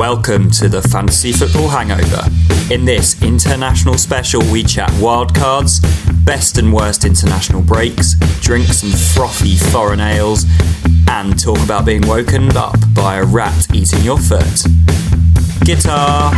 Welcome to the Fantasy Football Hangover. In this international special, we chat wildcards, best and worst international breaks, drink some frothy foreign ales, and talk about being woken up by a rat eating your foot. Guitar!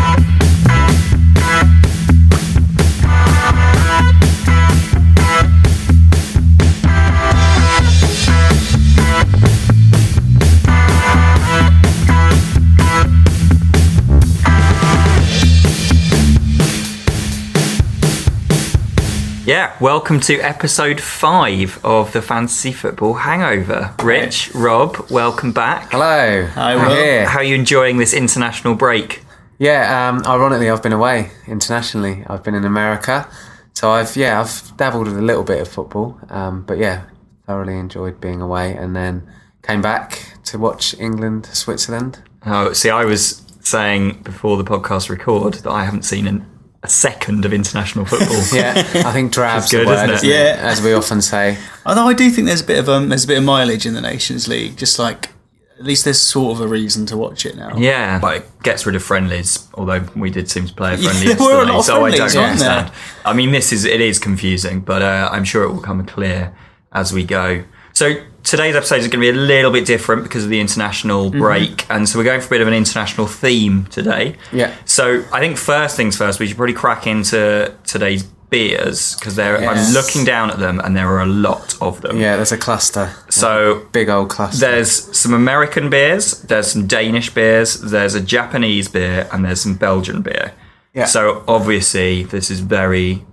Yeah, welcome to episode five of the Fantasy Football Hangover. Rich, Rob, welcome back. Hello. Hi, I'm Will. here. How are you enjoying this international break? Yeah, um, ironically, I've been away internationally. I've been in America. So I've, yeah, I've dabbled with a little bit of football. Um, but yeah, thoroughly enjoyed being away and then came back to watch England, Switzerland. Oh, see, I was saying before the podcast record that I haven't seen an, a second of international football. Yeah, I think drab's good, word, isn't it? isn't Yeah. As we often say. Although I do think there's a bit of um, there's a bit of mileage in the Nations League. Just like at least there's sort of a reason to watch it now. Yeah, but it gets rid of friendlies. Although we did seem to play a friendly Yeah, there were a yesterday, lot of so I don't friendlies, weren't understand. there? I mean, this is it is confusing, but uh, I'm sure it will come clear as we go. So today's episode is going to be a little bit different because of the international Mm-hmm. break, and so we're going for a bit of an international theme today. Yeah. So I think first things first, we should probably crack into today's beers because I'm looking down at them, and there are a lot of them. Yeah, there's a cluster. So Big old cluster. there's some American beers, there's some Danish beers, there's a Japanese beer, and there's some Belgian beer. Yeah. So obviously, this is very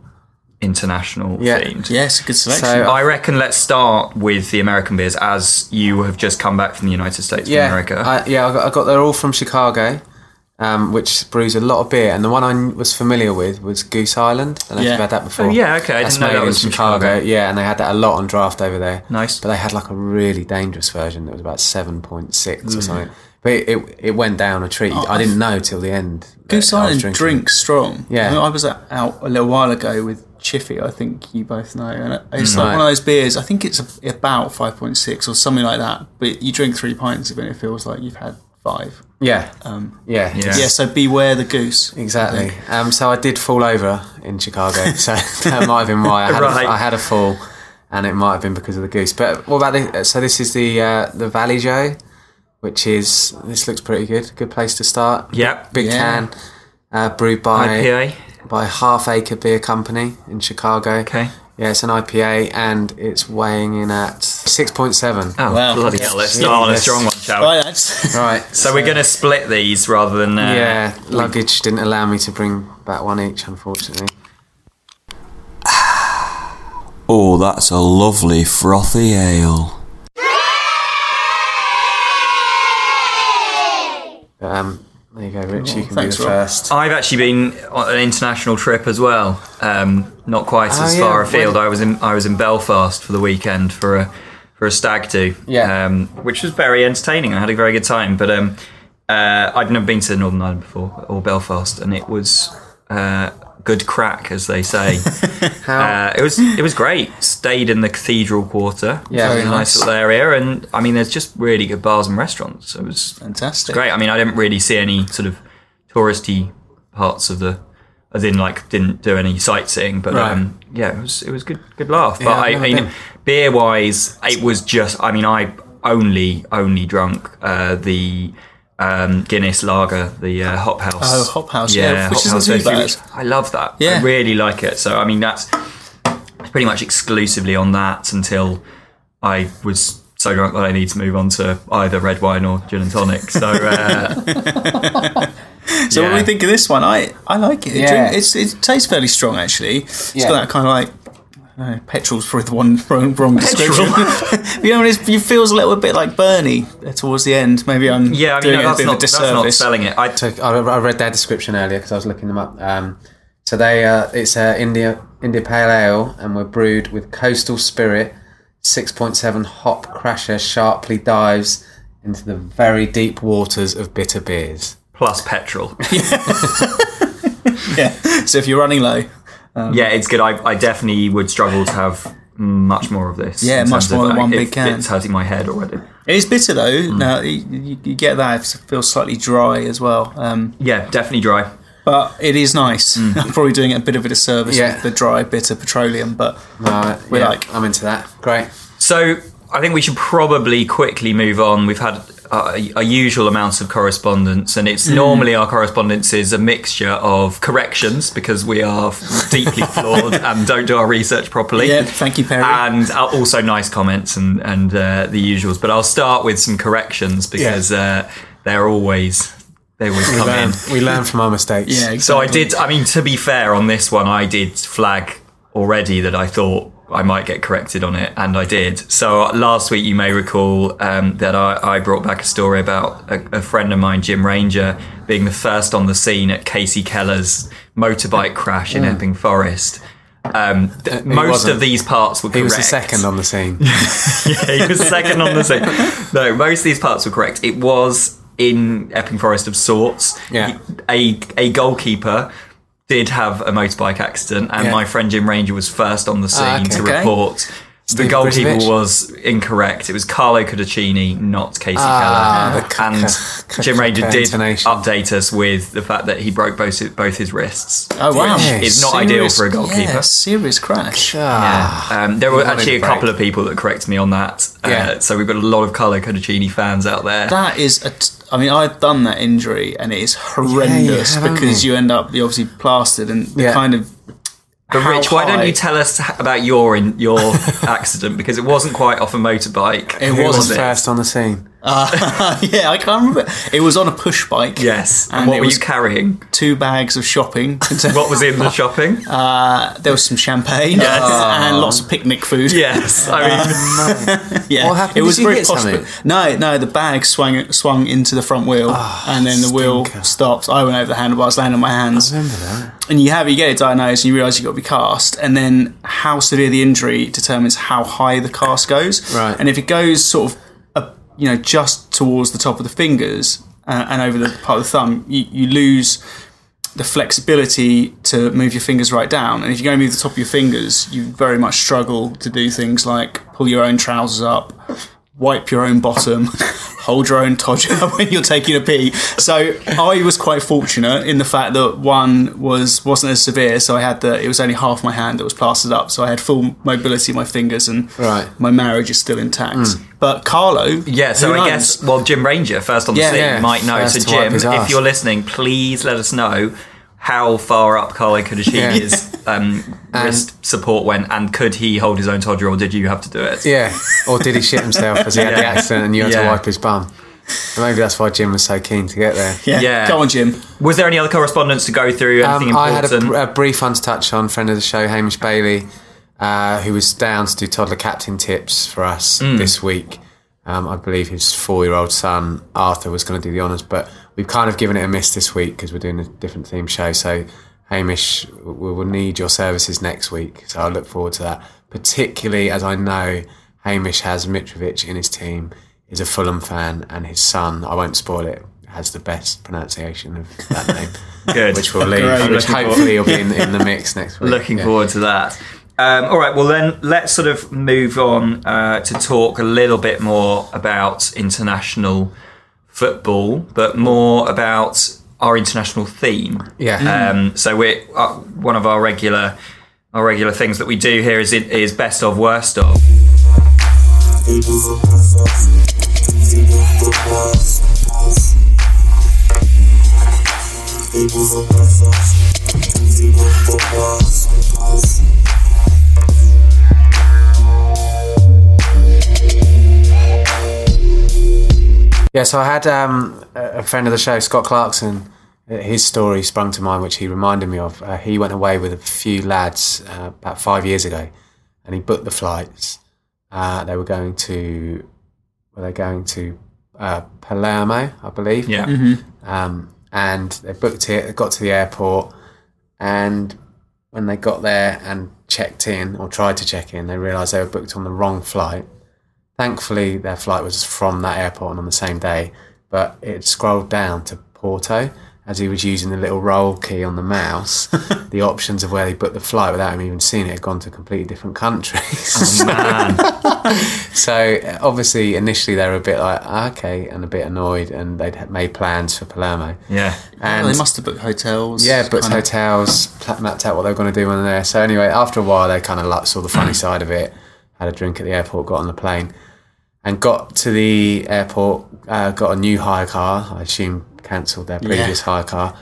international Yeah. themed. Yeah, good selection. So- I reckon let's start with the American beers as you have just come back from the United States of yeah, America. I, yeah, I got, I got they're all from Chicago, um, which brews a lot of beer. And the one I was familiar with was Goose Island. I don't know if Yeah. you've had that before. Oh, yeah, okay, I That's didn't know made that in was from Chicago. Chicago. Yeah, and they had that a lot on draft over there. Nice. But they had like a really dangerous version that was about seven point six or something. But it, it it went down a treat. I didn't know till the end. Goose Island drinking. drinks strong. Yeah. I, mean, I was out a little while ago with Chiffy. I think you both know, and it's like Right. one of those beers. I think it's about five point six or something like that. But you drink three pints of it, and it feels like you've had five. Yeah. Um, yeah. Yeah. yeah. So beware the goose. Exactly. Um, so I did fall over in Chicago. So that might have been why I had, Right. a, I had a fall, and it might have been because of the goose. But what about the? So this is the uh, the Vallejo, which is this looks pretty good. Good place to start. Yep. Big Yeah. can, uh, brewed by IPA. by Half Acre Beer Company in Chicago. Okay. Yeah, it's an IPA, and it's weighing in at six point seven. Oh, Wow. bloody hell. Let's start on a strong one, shall we? Right, lads. Right. So we're going to split these rather than. Uh, yeah, luggage didn't allow me to bring back one each, unfortunately. Oh, that's a lovely frothy ale. Um, there you go, Rich. you can thanks, be the Rob. first. I've actually been on an international trip as well. Um, not quite Oh, as yeah, far afield. when- I was in I was in Belfast for the weekend for a for a stag do. Yeah. Um, which was very entertaining. I had a very good time. But um, uh, I'd never been to Northern Ireland before or Belfast, and it was uh, good crack, as they say. How? Uh, it was it was great. Stayed in the Cathedral Quarter. Yeah, very very nice nice. little area, and I mean, there's just really good bars and restaurants. It was Fantastic. great. I mean, I didn't really see any sort of touristy parts of the, as in like didn't do any sightseeing, but Right. um, yeah, it was it was good good laugh. But Yeah, I've I, I mean, beer wise, it was just. I mean, I only only drunk uh, the. Um, Guinness Lager, the uh, Hop House. Oh, Hop House, yeah, which Hop isn't House too Festival. bad. I love that. I Yeah. really like it. So I mean, that's pretty much exclusively on that until I was so drunk that I need to move on to either red wine or gin and tonic. So uh, So what do we think of this one? I, I like it. It, Yeah. drink, it's, it tastes fairly strong actually. It's Yeah. got that kind of like I petrol's probably the one wrong, wrong description. you know, it's, it feels a little bit like Bernie towards the end. Maybe I'm yeah, I mean, doing no, it a that's, bit not, of a that's not selling it. I, So I, I read their description earlier because I was looking them up. Um, so they, uh, it's a India India Pale Ale, and we're brewed with coastal spirit. Six point seven hop crasher sharply dives into the very deep waters of bitter beers. plus petrol. yeah. So if you're running low, yeah, it's good. I, I definitely would struggle to have much more of this. Yeah, much terms of, more than uh, one it- big can. It's hurting my head already. It is bitter though. Now you, you, you get that. It feels slightly dry as well. Um, Yeah, definitely dry. but it is nice. I'm probably doing it a bit of a disservice Yeah. with the dry, bitter petroleum. But Right, We yeah, like- I'm into that. Great. So I think we should probably quickly move on. We've had a, a usual amount of correspondence, and it's normally our correspondence is a mixture of corrections because we are deeply flawed and don't do our research properly. yeah, thank you, Perry. And uh, also nice comments and and uh, the usuals. But I'll start with some corrections because uh, they're always they always We come in. learn, we learn from our mistakes. yeah, exactly. So I did. I mean, to be fair, on this one, I did flag already that I thought I might get corrected on it, and I did. So last week, you may recall um, that I, I brought back a story about a, a friend of mine, Jim Ranger, being the first on the scene at Kasey Keller's motorbike crash in Epping Forest. Um, th- most Mm. wasn't. of these parts were He correct. was the second on the scene. yeah, he was second on the scene. No, most of these parts were correct. It was in Epping Forest of sorts. Yeah. A a goalkeeper did have a motorbike accident, and Yeah. my friend Jim Ranger was first on the scene Ah, okay. to Okay. report. The goalkeeper Brizovic? was incorrect. It was Carlo Cudicini, not Kasey Ah, Keller. the c- and c- Jim Ranger c- did update us with the fact that he broke both both his wrists. Oh wow, Yeah, It's not ideal for a goalkeeper. Yeah, serious crash. Ah, Um, there were actually a a break. couple of people that corrected me on that. Uh, Yeah. so we've got a lot of Carlo Cudicini fans out there. That is a. T- I mean, I've done that injury, and it is horrendous have, haven't because you? you end up you obviously plastered and Yeah. kind of. But how Rich, why don't you tell us about your in, your accident because it wasn't quite off a motorbike. It Who was wasn't first on the scene? yeah, I can't remember. It was on a push bike. Yes. And And what were was you carrying? two bags of shopping. What was in the shopping? Uh, there was some champagne Yes. and lots of picnic food. yes. I mean, yeah. What happened? It was Did you very possible. No, no, the bag swung swung into the front wheel, and then the wheel stinker. stopped. I went over the handlebars, landed on my hands, Remember that? and you have you get it diagnosed, and you realise you've got to be cast, and then how severe the injury determines how high the cast goes. Right. And if it goes sort of, uh, you know, just towards the top of the fingers uh, and over the part of the thumb, you, you lose the flexibility to move your fingers right down. And if you go and move the top of your fingers, you very much struggle to do things like pull your own trousers up, wipe your own bottom, hold your own todger when you're taking a pee. So I was quite fortunate in the fact that one was wasn't as severe. So I had the it was only half my hand that was plastered up. So I had full mobility in my fingers and Right. my marriage is still intact. But Carlo, yeah. So who I knows? guess well, Jim Ranger first on the Yeah. scene Yeah, might know. first So Jim, if you're listening, please let us know how far up Carlo Cudicini's um, wrist support went, and could he hold his own toddler or did you have to do it? Yeah. Or did he shit himself as he had the accident and you had Yeah. to wipe his bum? So maybe that's why Jim was so keen to get there. yeah, Yeah. go on, Jim. Was there any other correspondence to go through? Anything Um, I had a, a brief one to touch on. Friend of the show, Hamish Bailey, uh, who was down to do toddler captain tips for us Mm. this week. Um, I believe his four-year-old son Arthur was going to do the honours, but we've kind of given it a miss this week because we're doing a different theme show. So Hamish, we will need your services next week. So I look forward to that. Particularly as I know Hamish has Mitrovic in his team, is a Fulham fan, and his son, I won't spoil it, has the best pronunciation of that name. Good. Which will leave, Great. which Looking hopefully will be in, in the mix next week. Looking Yeah. forward to that. Um, all right, well, then let's sort of move on uh, to talk a little bit more about international football, but more about our international theme. Yeah. Um, so we're uh, one of our regular our regular things that we do here is is best of worst of. Yeah, so I had um, a a friend of the show, Scott Clarkson. uh, His story sprung to mind, which he reminded me of. Uh, he went away with a few lads uh, about five years ago, and he booked the flights. Uh, they were going to, were they going to uh, Palermo, I believe? Yeah. Um, and they booked it, got to the airport, and when they got there and checked in or tried to check in, they realised they were booked on the wrong flight. Thankfully, their flight was from that airport and on the same day, but it scrolled down to Porto as he was using the little roll key on the mouse. the options of where he booked the flight without him even seeing it had gone to completely different countries. Man, so obviously, initially they were a bit like "Ah, okay, and a bit annoyed, and they'd made plans for Palermo. Yeah. And they must have booked hotels. yeah, booked kind of- hotels, mapped out what they were going to do when they're there. So anyway, after a while, they kind of saw the funny side of it. Had a drink at the airport, got on the plane, and got to the airport. Uh, got a new hire car. I assume cancelled their previous hire car,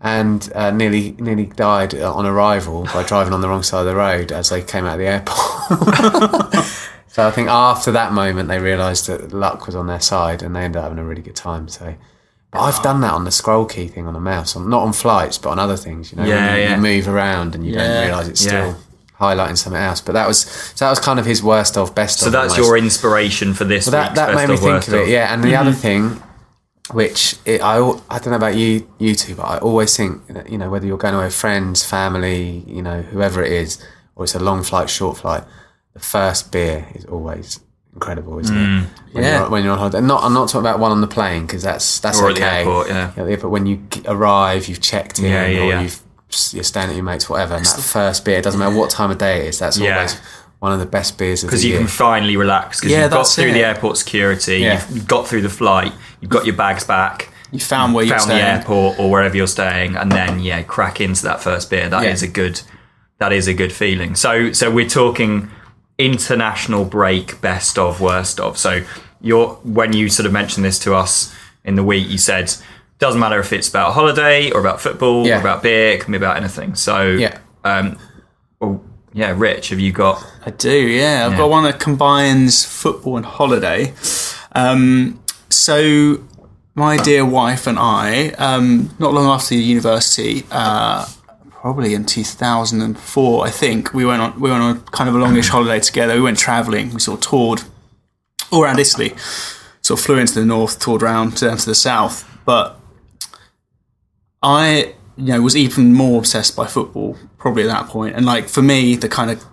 and uh, nearly nearly died uh, on arrival by driving on the wrong side of the road as they came out of the airport. so I think after that moment, they realised that luck was on their side, and they ended up having a really good time. So. But I've done that on the scroll key thing on the mouse, on, not on flights, but on other things. You know, Yeah, you, yeah. you move around and you Yeah. don't realise it's Yeah. still highlighting something else. But that was so that was kind of his worst of best So of. that's almost. your inspiration for this Well, that that best made me think of it. Yeah, and the Mm-hmm. other thing, which it, I I don't know about you you two, but I always think that, you know whether you're going away with friends, family, you know whoever it is, or it's a long flight, short flight, the first beer is always incredible, isn't Mm. it? When Yeah. You're, when you're on holiday, not I'm not talking about one on the plane because that's that's Or at okay. the airport, yeah. But when you arrive, you've checked in, Yeah, yeah, or yeah. you've you're staying at your mates, whatever, and that first beer, it doesn't matter what time of day it is, that's Yeah. always one of the best beers of the because you year. can finally relax because Yeah, you've got through it. the airport security, Yeah. you've got through the flight, you've got your bags back, You found where you're found the staying. airport or wherever you're staying, and then yeah, crack into that first beer. That is a good, that is a good feeling. So so we're talking international break, best of, worst of. So you're when you sort of mentioned this to us in the week, you said doesn't matter if it's about holiday or about football Yeah. or about beer, it can be about anything. So Yeah. um, well, yeah, Rich, have you got? I do, yeah. I've got one that combines football and holiday. Um, so, my dear wife and I, um, not long after university, uh, probably in 2004, I think, we went on we went on kind of a longish holiday together. We went travelling. We sort of toured all around Italy. Sort of flew into the north, toured around down to the south. But I, you know, was even more obsessed by football probably at that point. And like for me, the kind of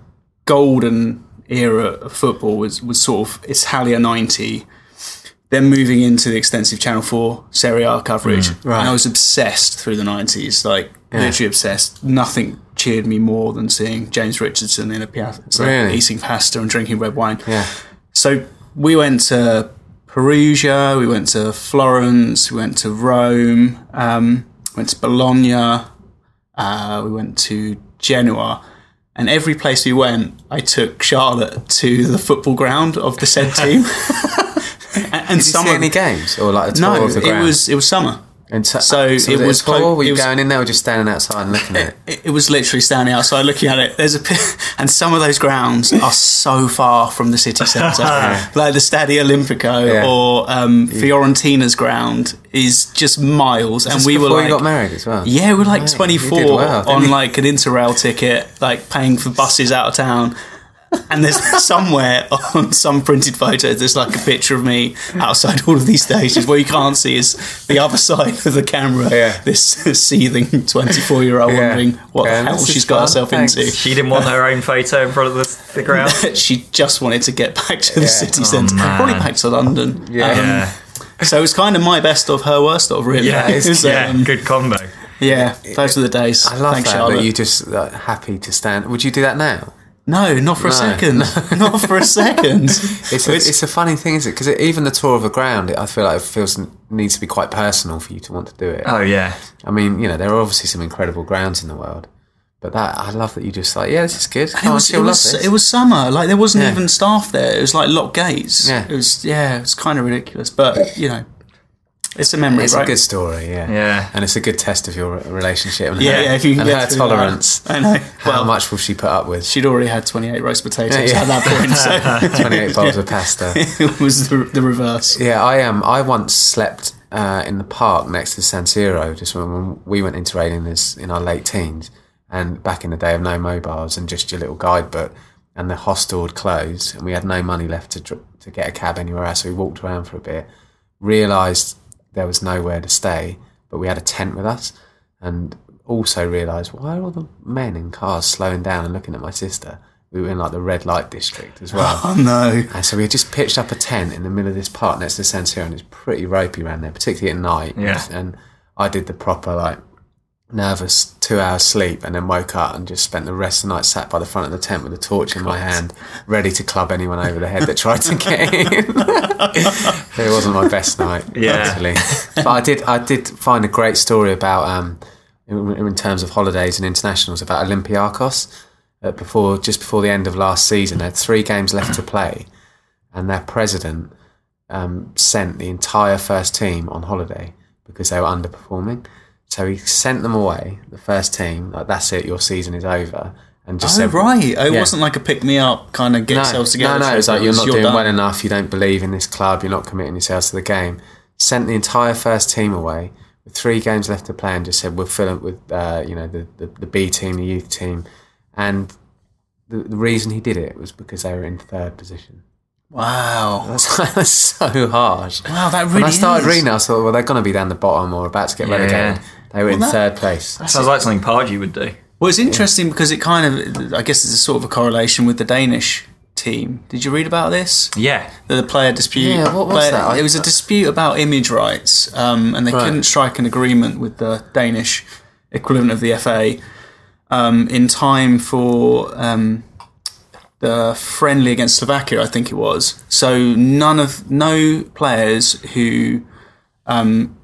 golden era of football was was sort of it's Italia '90. Then moving into the extensive Channel Four Serie A coverage, right. and I was obsessed through the '90s. Like literally obsessed. Nothing cheered me more than seeing James Richardson in a piazza, Really? eating pasta and drinking red wine. yeah. So we went to Perugia, we went to Florence, we went to Rome, um, went to Bologna, uh, we went to Genoa. And every place we went, I took Charlotte to the football ground of the said team. and and Did you some see of any games or like a tour no, of the it was it was summer. And so, so it was tour? po- Were you was- going in there or just standing outside and looking at it? It, it was literally standing outside looking at it. There's a and some of those grounds are so far from the city centre, like the Stadio Olimpico Yeah. or um, Fiorentina's ground is just miles. and we were like, you got married as well. yeah, we were like Right, 24 well, on like an interrail ticket, like paying for buses out of town. And there's somewhere on some printed photo, there's like a picture of me outside all of these stages. What you can't see is the other side of the camera. Yeah. This seething 24 year old Yeah. wondering what Yeah, the hell she's got fun, herself thanks. into. She didn't want her own photo in front of the, the ground. she just wanted to get back to the city Oh, centre, man. probably back to London. Yeah. Um, So it was kind of my best of her worst of, really. yeah, It was, yeah. um, Good combo. yeah, those were the days. I love Thanks, that, Charlotte. that you just uh, happy to stand. Would you do that now? No, not for a second. not for a second. It's a, it's a funny thing, is it? Because even the tour of a ground, I feel like it feels needs to be quite personal for you to want to do it. Oh yeah, I mean, you know, there are obviously some incredible grounds in the world, but that I love that you just like, yeah, this is good. it Come on, was, she'll it, love was, this. it was summer. Like there wasn't Yeah. even staff there. It was like locked gates. Yeah. It was yeah. It was kind of ridiculous, but you know, it's a memory, It's right? a good story, yeah. Yeah. And it's a good test of your relationship and yeah, her, yeah. If you can and get her tolerance. that. I know. How well, much will she put up with? She'd already had twenty eight roast potatoes Yeah. at that point, so 28 bowls of pasta. it was the, the reverse. Yeah, I am. I once slept uh, in the park next to San Siro, just when, when we went into raiding this in our late teens, and back in the day of no mobiles and just your little guidebook, and the hostel had closed, and we had no money left to to get a cab anywhere else. So we walked around for a bit, realised there was nowhere to stay, but we had a tent with us, and also realised why are all the men in cars slowing down and looking at my sister? We were in like the red light district as well. Oh no. And so we had just pitched up a tent in the middle of this park next to San Siro, and it's pretty ropey around there, particularly at night. Yeah. And I did the proper like nervous two hours sleep and then woke up and just spent the rest of the night sat by the front of the tent with a torch in my hand, ready to club anyone over the head that tried to get in. it wasn't my best night, Yeah. actually. But I did, I did find a great story about, um, in, in terms of holidays and internationals, about Olympiakos. Uh, before, just before the end of last season, they had three games left to play, and their president um, sent the entire first team on holiday because they were underperforming. So he sent them away, the first team, like that's it, your season is over, and just Oh said, right, oh, it Yeah. wasn't like a pick me up kind of get no, yourselves together. No, no, trip, it's like you're was, not doing done. well enough. You don't believe in this club. You're not committing yourselves to the game. Sent the entire first team away with three games left to play, and just said we'll fill it with uh, you know the, the the B team, the youth team, and the, the reason he did it was because they were in third position. Wow, That's, that's so harsh. wow, that really When I started is. reading, I thought, well, they're going to be down the bottom or about to get Yeah. relegated. They were in that- third place. That Sounds like something Pardew would do. Well, it's interesting because it kind of, I guess, it's a sort of a correlation with the Danish team. Did you read about this? Yeah. The player dispute. Yeah, what was player- that? I- it was a dispute about image rights, um, and they Right. couldn't strike an agreement with the Danish equivalent of the FA um, in time for um, the friendly against Slovakia, I think it was. So none of no players who um,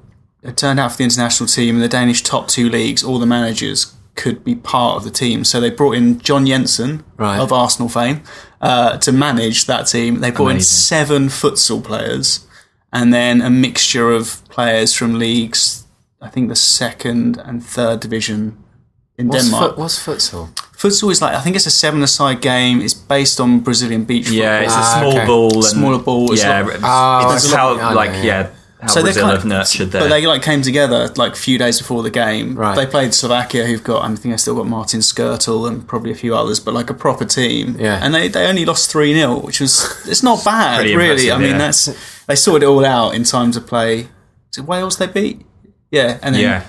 had turned out for the international team in the Danish top two leagues, all the managers could be part of the team. So they brought in John Jensen Right. of Arsenal fame uh, to manage that team. They brought in seven futsal players and then a mixture of players from leagues, I think the second and third division in What's, Denmark. foot, what's futsal? Futsal is like I think it's a seven-a-side game. It's based on Brazilian beach Yeah, it's a Ah, small okay. ball. And, Smaller ball, it's Yeah, like- it's, Oh, it's it's how, like- like, yeah. yeah, how So they Brazil kind have nurtured there, But they like came together like a few days before the game. Right. They played Slovakia, who've got I think I still got Martin Škrtel and probably a few others, but like a proper team. Yeah. And they, they only lost three 0 which was it's not bad Pretty really. I mean yeah. that's they sorted it all out in time to play. Was it Wales they beat? Yeah, and then yeah.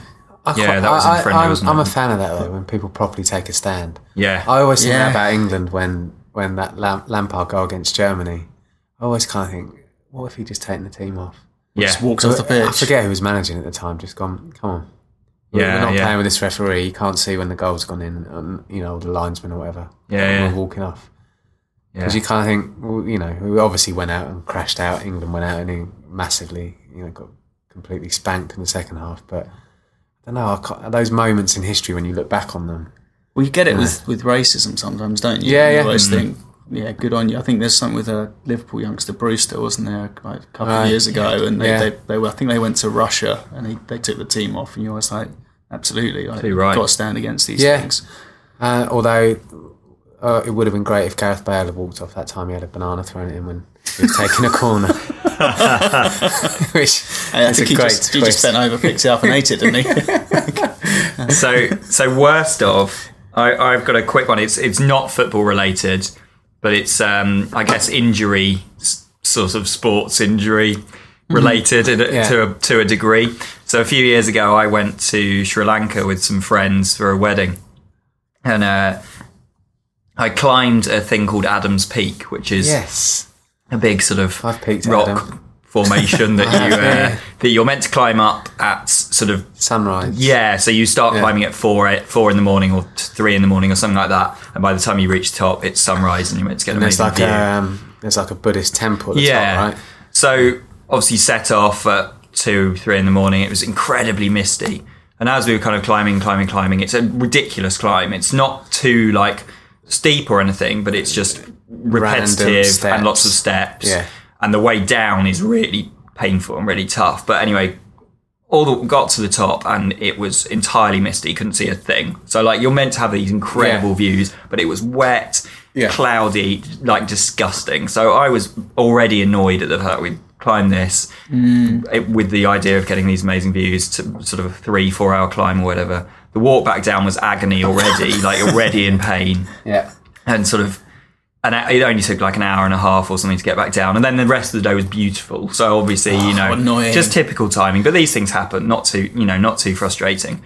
I Yeah, quite- that was in I, friendly, I'm, wasn't I'm it? a fan of that though. When people properly take a stand, Yeah. I always think Yeah. that about England when when that Lam- Lampard goal against Germany. I always kind of think, what if he just taken the team off? Yeah. just walks off the pitch. I forget who was managing at the time. Just gone, come on. We're- Yeah, we're not yeah. playing with this referee. You can't see when the goal's gone in, and, you know, the linesman or whatever. Yeah, yeah. We're walking off. yeah. Because you kind of think, well, you know, we obviously went out and crashed out. England went out and he massively, you know, got completely spanked in the second half. But I don't know, I those moments in history when you look back on them. well you get it with, with racism sometimes, don't you? Yeah, You yeah. always Mm-hmm. think yeah, good on you. I think there's something with a Liverpool youngster Brewster, wasn't there, like a couple Right. of years ago, and they, Yeah. they, they were I think they went to Russia and they, they took the team off, and you're always like, absolutely, like, Too right. got to stand against these Yeah. things. Uh, although uh, it would have been great if Gareth Bale had walked off that time he had a banana thrown at him when he was taking a corner. Which I is think a he great just, he just bent over, picked it up, and ate it, didn't he? so so worst of I, I've got a quick one. It's it's not football related, but it's um, I guess injury sort of sports injury related in a- Yeah. to a, to a degree. So a few years ago, I went to Sri Lanka with some friends for a wedding, and uh, I climbed a thing called Adams Peak, which is yes. a big sort of rock Adam. Formation that you uh, Yeah. that you're meant to climb up at sort of Sunrise. yeah, so you start Yeah. climbing at four four in the morning or three in the morning or something like that, and by the time you reach the top, it's sunrise and you're meant to get an And there's amazing like view. a um, there's like a Buddhist temple at yeah, top, right? so obviously set off at two, three in the morning. It was incredibly misty, and as we were kind of climbing, climbing, climbing, it's a ridiculous climb. It's not too like steep or anything, but it's just repetitive and lots of steps. Yeah. And the way down is really painful and really tough. But anyway, all the, got to the top and it was entirely misty. Couldn't see a thing. So like you're meant to have these incredible Yeah. views, but it was wet, Yeah. cloudy, like disgusting. So I was already annoyed at the fact we climbed this mm. it- with the idea of getting these amazing views to sort of a three, four hour climb or whatever. The walk back down was agony already, like already in pain Yeah. and sort of and it only took like an hour and a half or something to get back down and then the rest of the day was beautiful so obviously you know annoying. just typical timing but these things happen not too you know not too frustrating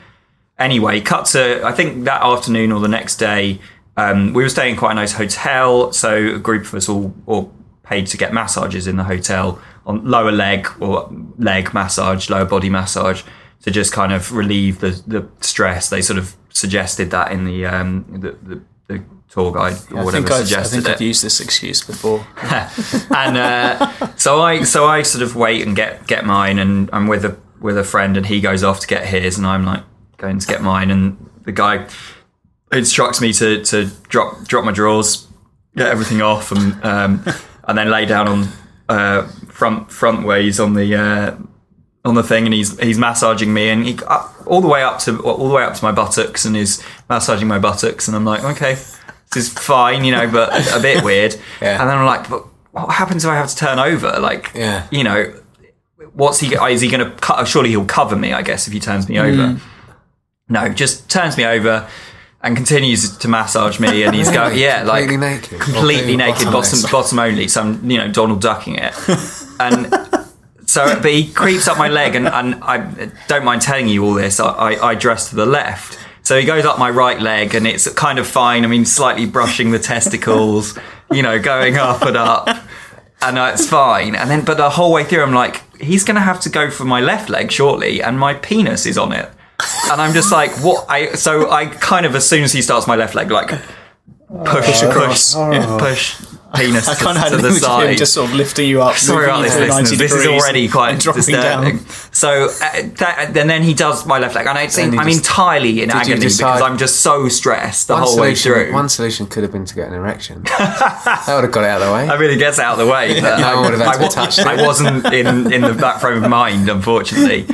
anyway cut to i think that afternoon or the next day um, we were staying in quite a nice hotel so a group of us all, all paid to get massages in the hotel on lower leg or leg massage lower body massage to just kind of relieve the, the stress. They sort of suggested that in the um, the, the, the tour guide or I whatever I've, I suggested think it I've used this excuse before. and uh, so I so I sort of wait and get get mine, and I'm with a with a friend, and he goes off to get his, and I'm like going to get mine, and the guy instructs me to to drop drop my drawers, get everything off, and um, and then lay down on uh, front front ways on the. Uh, on the thing and he's he's massaging me and he up, all the way up to all the way up to my buttocks and he's massaging my buttocks and I'm like okay is fine you know but a bit weird Yeah. and then I'm like but what happens if I have to turn over like Yeah. you know what's he is he going to cut uh, surely he'll cover me I guess if he turns me over mm. no just turns me over and continues to massage me and he's going yeah like Completely naked. completely Or naked, bottom bottomless. bottom only. So I'm you know Donald ducking it, and so but he creeps up my leg, and, and I don't mind telling you all this. I, I, I dress to the left. So he goes up my right leg, and it's kind of fine. I mean, slightly brushing the testicles, you know, going up and up, and uh, it's fine. And then, but the whole way through, I'm like, he's going to have to go for my left leg shortly, and my penis is on it. And I'm just like, what? I so I kind of as soon as he starts my left leg, like push, push, push penis I to, kind of had to an the of him side. just sort of lifting you up. Sorry about this, 90 listeners. This is already quite disturbing. down. So, uh, that, and then he does my left leg, and it's, Then you I'm just- entirely in agony because I'm just so stressed the whole way through. one solution could have been to get an erection. that would have got it out of the way. I really gets out of the way. But No I, would have I to touch. I wasn't in, in the, that frame of mind, unfortunately.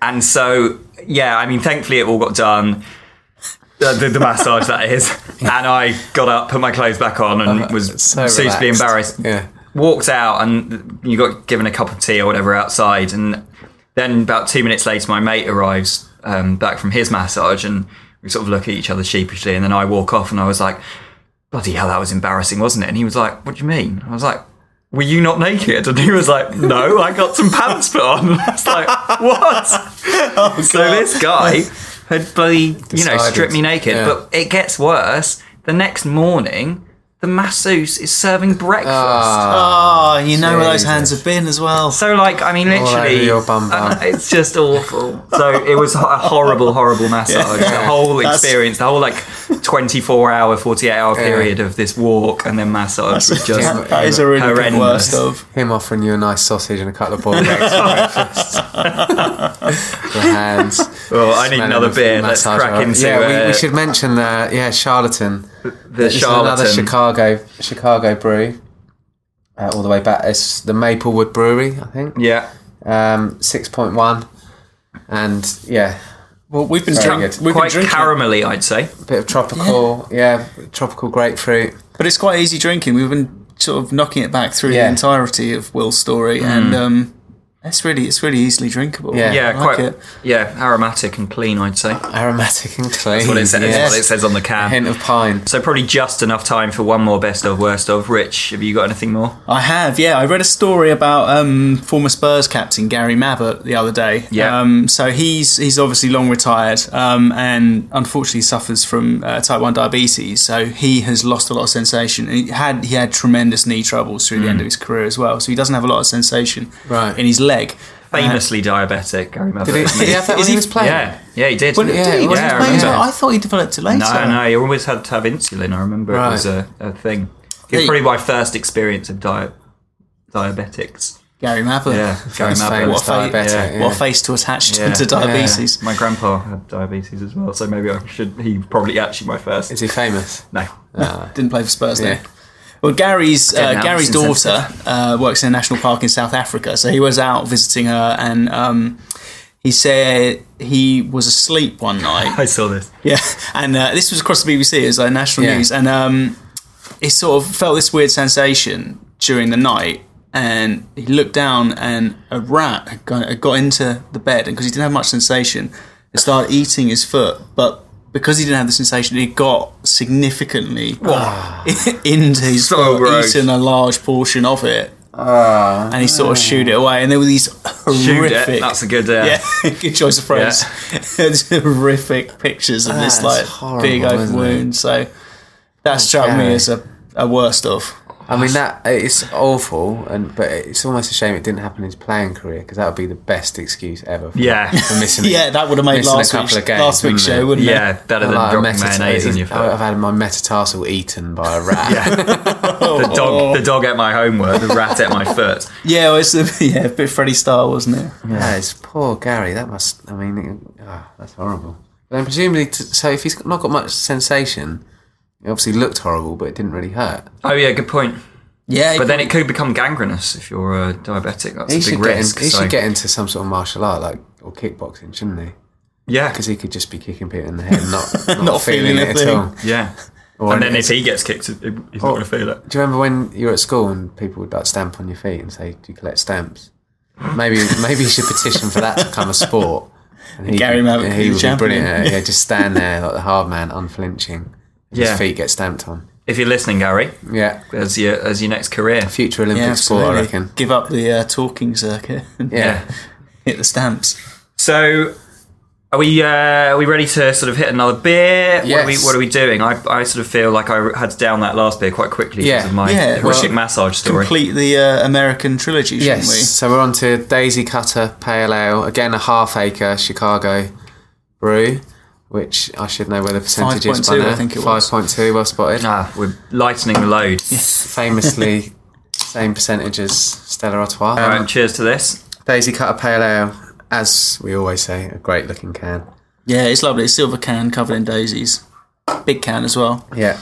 And so, yeah, I mean, thankfully it all got done. The, the, massage, that is. And I got up, put my clothes back on, and was Uh, so suitably relaxed. embarrassed. Yeah. Walked out, and you got given a cup of tea or whatever outside. And then about two minutes later, my mate arrives um, back from his massage, and we sort of look at each other sheepishly. And then I walk off, and I was like, bloody hell, that was embarrassing, wasn't it? And he was like, what do you mean? I was like, were you not naked? And he was like, no, I got some pants put on. And I was like, what? so this guy had bloody, you know, stripped me naked. Yeah. But it gets worse. The next morning, the masseuse is serving breakfast. Oh, you know where those Jesus. hands have been as well. So, like, I mean, over literally, your bum bum. uh, it's just awful. So it was a horrible, horrible massage. The whole That's- experience, the whole like twenty-four hour, forty-eight hour period of this walk and then massage was just Yeah. that is a really good horrendous. worst of. Him offering you a nice sausage and a couple of boiled eggs for breakfast. Your hands. Well, I need smelling another of beer. Let's massage crack oil. into Yeah, we, we should mention that. yeah Charlatan. The This is another Chicago Chicago brewery. Uh, all the way back, it's the Maplewood Brewery, I think. Yeah, Um, six point one, and yeah, Well, we've been Very drunk. We've been quite drinking, caramelly, I'd say. A bit of tropical, yeah, tropical grapefruit. but it's quite easy drinking. We've been sort of knocking it back through Yeah. the entirety of Will's story, and um, it's really it's really easily drinkable. Yeah. Yeah, like quite. it. Yeah, aromatic and clean, I'd say. Aromatic and clean. what it says. yes. What it says on the can. Hint of pine. So probably just enough time for one more best of worst of. Rich, have you got anything more? I have, yeah. I read a story about um, former Spurs captain Gary Mabbutt the other day. Yeah. Um, so he's he's obviously long retired um, and unfortunately suffers from uh, type one diabetes. So he has lost a lot of sensation. He had he had tremendous knee troubles through the end of his career as well. So he doesn't have a lot of sensation Right. in his leg. Uh, Famously diabetic, Gary Mabbutt. Did he, did he have that Is when he he- was playing? Yeah, yeah, he did. Well, Yeah, did he? it was yeah, I his remember. I thought he developed it later. No, no, you always had to have insulin. I remember it was a, a thing. Yeah, It's probably my first experience of di- diabetics. Gary Mabbutt. Yeah, Gary First Mabbutt. famous What a, fa- diabetic, yeah. yeah. what a face to attach to, Yeah. to diabetes. My grandpa had diabetes as well, so maybe I should. He probably actually my first. Is he famous? No, Didn't play for Spurs then. Yeah. Well, Gary's uh, Gary's daughter uh, works in a national park in South Africa, so he was out visiting her, and um, he said he was asleep one night. I saw this. Yeah, and uh, this was across the BBC. It was like national Yeah. news, and um, he sort of felt this weird sensation during the night, and he looked down, and a rat had got, had got into the bed, and because he didn't have much sensation, it started eating his foot, but. Because he didn't have the sensation, it got significantly into his So gross. eating a large portion of it, and he sort of shooed it away. And there were these Shoot horrific, it. That's a good. Uh, yeah, good choice of phrase. There's horrific pictures of this That's like horrible, big open isn't it? wound. So that struck me as a, a worst of. I mean that it's awful, and but it's almost a shame it didn't happen in his playing career because that would be the best excuse ever. For, Yeah. for missing. Yeah, that would have made missing a last couple week's, of games, last week's show, wouldn't show, it? Yeah, better than Like a dropping metata- mayonnaise in your foot. I've had my metatarsal eaten by a rat. The dog, the oh. dog ate my homework. The rat ate my foot. Yeah, well, it's a, yeah, a bit Freddie Starr, wasn't it? Yeah, it's poor Gary. That must. I mean, it, oh, that's horrible. But then presumably, t- so if he's not got much sensation, it obviously looked horrible, but it didn't really hurt. Oh yeah, good point. Yeah, But then it could become gangrenous if you're a diabetic. That's He a should big get. In, risk. he so- should get into some sort of martial art, like or kickboxing, shouldn't he? yeah, Because he could just be kicking people in the head, and not not, Not feeling, feeling a it at all. yeah. Or and then if he gets kicked, he's not Oh. going to feel it. Do you remember when you were at school and people would like stamp on your feet and say, "Do you collect stamps?" Maybe maybe you should petition for that to become a sport. And he, Gary Maverick he be the would be champion. brilliant. at. Yeah, just stand there like the hard man, unflinching. Yeah. His feet get stamped on. If you're listening, Gary, Yeah, as your as your next career. future Olympic yeah, sport, I reckon. Give up the uh, talking circuit and Yeah. hit the stamps. So, are we uh, are we ready to sort of hit another beer? What, are we, what are we doing? I, I sort of feel like I had to down that last beer quite quickly Yeah. because of my Yeah, horrific well, massage story. Complete the uh, American trilogy, shouldn't Yes. So we're on to Daisy Cutter Pale Ale. Again, a half acre Chicago brew, which I should know where the percentage is by 5.2, I now. think it was. 5.2, well spotted. Ah, we're lightening the load. Famously, same percentage as Stella Artois. All right, cheers to this. Daisy Cutter Pale Ale, as we always say, a great looking can. Yeah, it's lovely. Silver can covered in daisies. Big can as well. Yeah.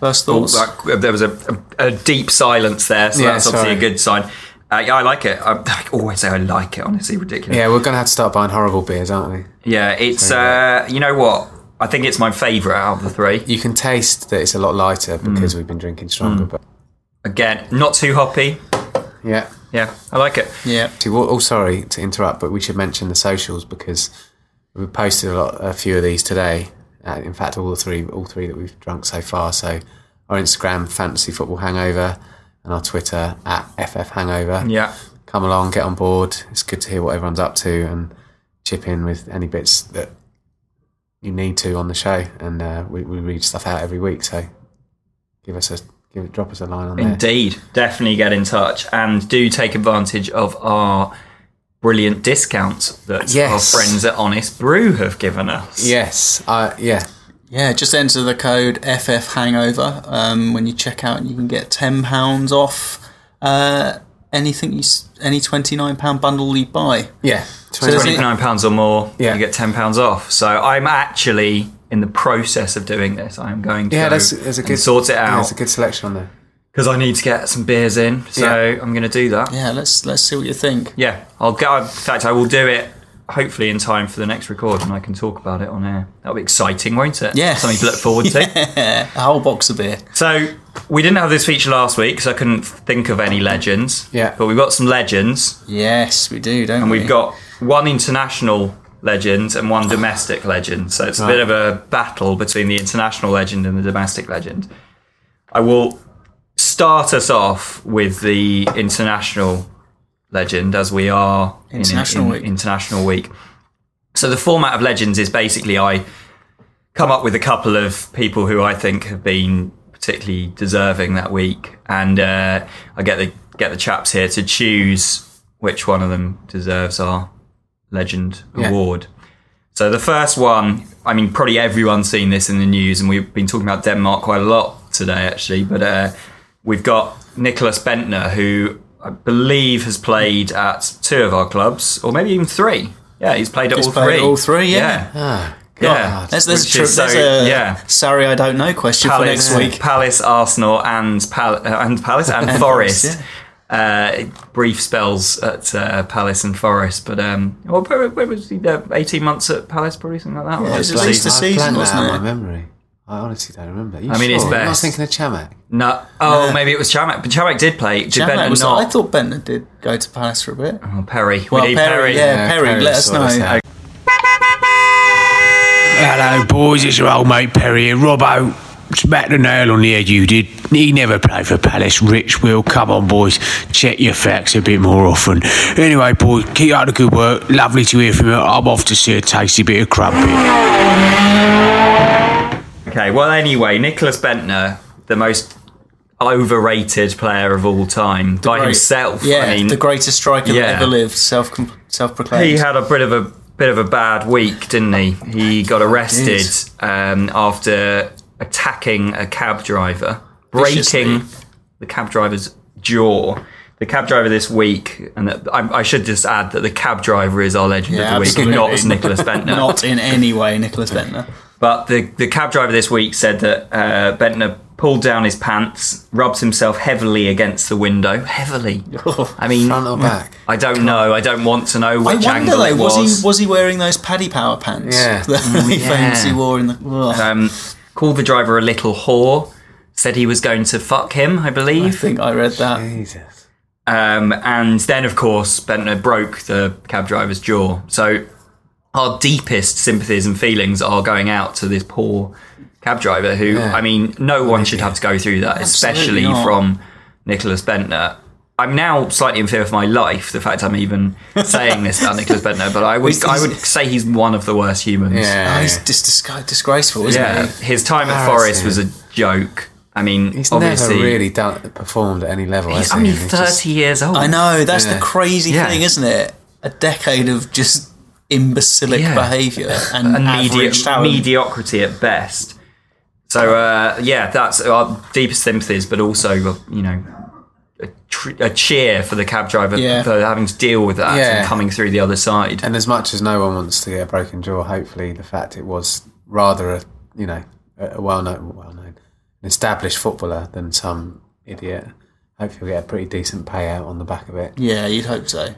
First Oh, thoughts. that- there was a, a, a deep silence there, so Yeah, that's obviously sorry. a good sign. Uh, yeah, I like it. I, I always say I like it. Honestly, ridiculous. Yeah, we're going to have to start buying horrible beers, aren't we? Yeah, it's uh, you know what? I think it's my favourite out of the three. You can taste that it's a lot lighter because we've been drinking stronger, but Again, not too hoppy. yeah. Yeah, I like it. yeah. Oh, sorry to interrupt, but we should mention the socials because we posted a lot, a few of these today. Uh, in fact, all the three, all three that we've drunk so far. So, our Instagram, Fantasy Football Hangover, and our Twitter at FF Hangover. Yeah. come along, get on board. It's good to hear what everyone's up to and chip in with any bits that you need to on the show. And uh, we, we read stuff out every week, so give us a give it, drop us a line on there. Indeed, definitely get in touch and do take advantage of our brilliant discounts that Yes. our friends at Honest Brew have given us. Yes, uh, yeah, Yeah, just enter the code FF Hangover um, when you check out, and you can get ten pounds off uh, anything you any twenty nine pound bundle you buy. yeah. Twenty nine pounds or more, Yeah. you get ten pounds off. So I'm actually in the process of doing this. I'm going to yeah, go there's, there's a good sort it yeah, out there's a good selection on there. because I need to get some beers in. So Yeah. I'm going to do that. Yeah, let's let's see what you think. Yeah, I'll go. In fact, I will do it hopefully in time for the next record, and I can talk about it on air. That'll be exciting, won't it? Yeah. something to look forward to. A whole box of beer. So we didn't have this feature last week because I couldn't think of any legends. Yeah. but we've got some legends, Yes, we do, don't and we? we've got one international legend and one domestic legend. So it's a bit of a battle between the international legend and the domestic legend. I will start us off with the international legend as we are in- International in, Week. International Week. So the format of legends is basically I come up with a couple of people who I think have been particularly deserving that week, and uh, I get the get the chaps here to choose which one of them deserves our legend Yeah. award. So the first one, I mean, probably everyone's seen this in the news, and we've been talking about Denmark quite a lot today, actually. But uh, we've got Nicklas Bendtner, who I believe has played at two of our clubs, or maybe even three. Yeah, he's played at He's all played three. all three, yeah. Ah, Yeah. There's, there's, a, Which tri- is so- there's a yeah. sorry I don't know question for next week. Palace, Arsenal, and Pal- uh, and Palace and, And Forest. Forest, Uh, brief spells at uh, Palace and Forest, but um, well, where, where was he? there? Eighteen months at Palace, probably something like that. or Yeah, it was at least a season, wasn't it? my memory. I honestly don't remember. You I mean, it's sure? I'm not thinking of Chamakh. No, oh, maybe it was Chamakh, but Chamakh did play. Did Chamakh Bendtner was- not? I thought Bendtner did go to Palace for a bit. Oh, Perry. Well, we need Perry, Perry. yeah. Perry, let us sort us know. out. Hello, boys. It's your old mate Perry here. Robbo, smacked the nail on the head. You did. He never played for Palace. Rich will. Come on, boys. Check your facts a bit more often. Anyway, boys, keep up the good work. Lovely to hear from you. I'm off to see a tasty bit of crumpet. Okay, well, anyway, Nicklas Bendtner, the most overrated player of all time by Great- himself. Yeah, I mean, the greatest striker yeah. that ever lived, self self proclaimed. he had a bit of a bit of a bad week, didn't he? He got arrested um, after attacking a cab driver, breaking Viciously. the cab driver's jaw. The cab driver this week, and I, I should just add that the cab driver is our legend Yeah, of the week, absolutely. not Nicklas Bendtner. Not in any way, Nicklas Bendtner. But the, the cab driver this week said that uh, Bendtner pulled down his pants, rubs himself heavily against the window. Heavily. I mean, Front or back? I don't know. I don't want to know I wonder angle though, was. was. he was he wearing those Paddy Power pants Yeah. that he yeah. famously wore in the? Um, called the driver a little whore. Said he was going to fuck him, I believe. I think I read that. Jesus. Um, and then, of course, Bendtner broke the cab driver's jaw. So our deepest sympathies and feelings are going out to this poor cab driver who, Yeah. I mean, no one should have to go through that, especially not. from Nicklas Bendtner. I'm now slightly in fear of my life, the fact I'm even saying this about Nicklas Bendtner, but I would, He's- I would say he's one of the worst humans. Yeah. Oh, he's dis- dis- disgraceful, isn't Yeah, he? his time at Forest was a joke. I mean, He's obviously, never really done performed at any level. he's has he? only He's 30 just- years old. I know that's Yeah. the crazy Yeah. thing, isn't it? A decade of just imbecilic Yeah. behaviour and, and medi- mediocrity at best. So uh, yeah, that's our deepest sympathies, but also you know a, tr- a cheer for the cab driver Yeah. for having to deal with that Yeah. and coming through the other side. And as much as no one wants to get a broken jaw, hopefully the fact it was rather a you know a a well-known, well-known, established footballer than some idiot. Hopefully, we'll get a pretty decent payout on the back of it. Yeah, you'd hope so.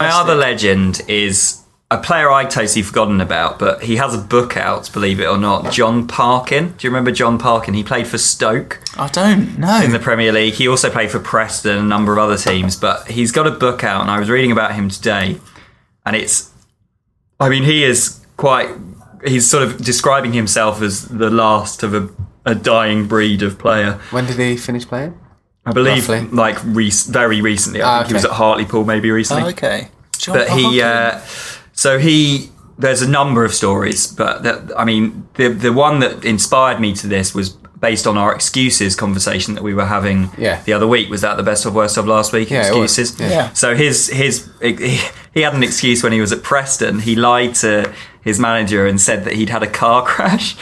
My other legend is a player I'd totally forgotten about, but he has a book out, believe it or not. Jon Parkin. Do you remember Jon Parkin? He played for Stoke. I don't know. in the Premier League. He also played for Preston and a number of other teams, but he's got a book out, and I was reading about him today, and it's, I mean, he is quite. He's sort of describing himself as the last of a, a dying breed of player. When did he finish playing? I believe, Roughly. like rec- very recently. I Ah, think he was okay. at Hartlepool maybe recently Oh, okay. John but he uh, so he there's a number of stories but that, i mean the the one that inspired me to this was based on our excuses conversation that we were having Yeah. the other week was that the best of worst of last week Yeah, excuses Yeah. Yeah. so his his he, he had an excuse when he was at preston he lied to his manager and said that he'd had a car crash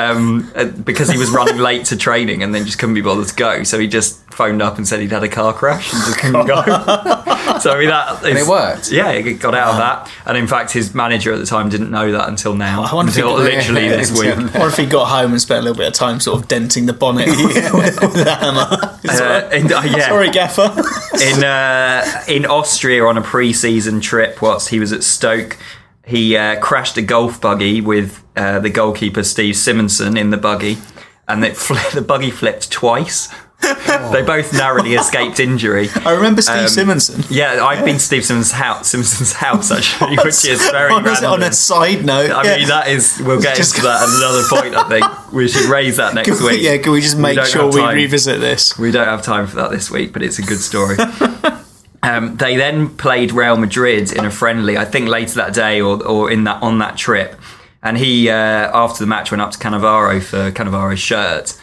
um, uh, because he was running late to training and then just couldn't be bothered to go. So he just phoned up and said he'd had a car crash and just couldn't go. so I mean, that And it worked. yeah, he got out of that. And in fact, his manager at the time didn't know that until now. I wonder if he- literally Yeah, this until week. Or if he got home and spent a little bit of time sort of denting the bonnet with, with a hammer. Uh, and, uh, yeah. Sorry, Gaffer. in uh, in Austria on a pre-season trip whilst he was at Stoke. He uh, crashed a golf buggy with uh, the goalkeeper Steve Simonsen in the buggy, and it fl- the buggy flipped twice. they both narrowly escaped injury. I remember Steve Um, Simonsen. Yeah, I've been to Steve Simmons' house, Simpson's house actually, which is very on, a, on a side note, I yeah. mean, that is. We'll get Just- into that at another point. I think we should raise that next Can we- week. yeah, can we just make don't sure we revisit this? We don't have time for that this week, but it's a good story. Um, they then played Real Madrid in a friendly, I think later that day or, or in that on that trip. And he, uh, after the match, went up to Cannavaro for Cannavaro's shirt,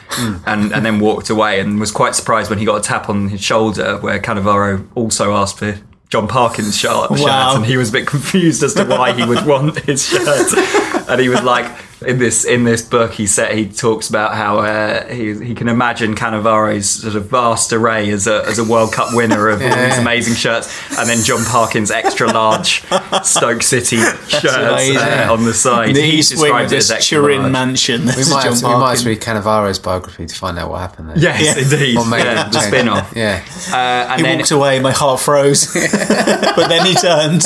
and, and then walked away, and was quite surprised when he got a tap on his shoulder, where Cannavaro also asked for Jon Parkin's shirt, Wow. shirt, and he was a bit confused as to why he would want his shirt. and he was like, in this in this book, he said he talks about how uh, he he can imagine Cannavaro's sort of vast array as a as a World Cup winner of all these amazing shirts, and then Jon Parkin's extra large Stoke City shirts amazing. uh, on the side. The he East Wing described of it as this Turin large. mansion. We might, John have we might have to read Cannavaro's biography to find out what happened there. Yes, indeed. Or maybe Yeah, the spin off. Yeah. Uh, and He then walked away, my heart froze. but then he turned.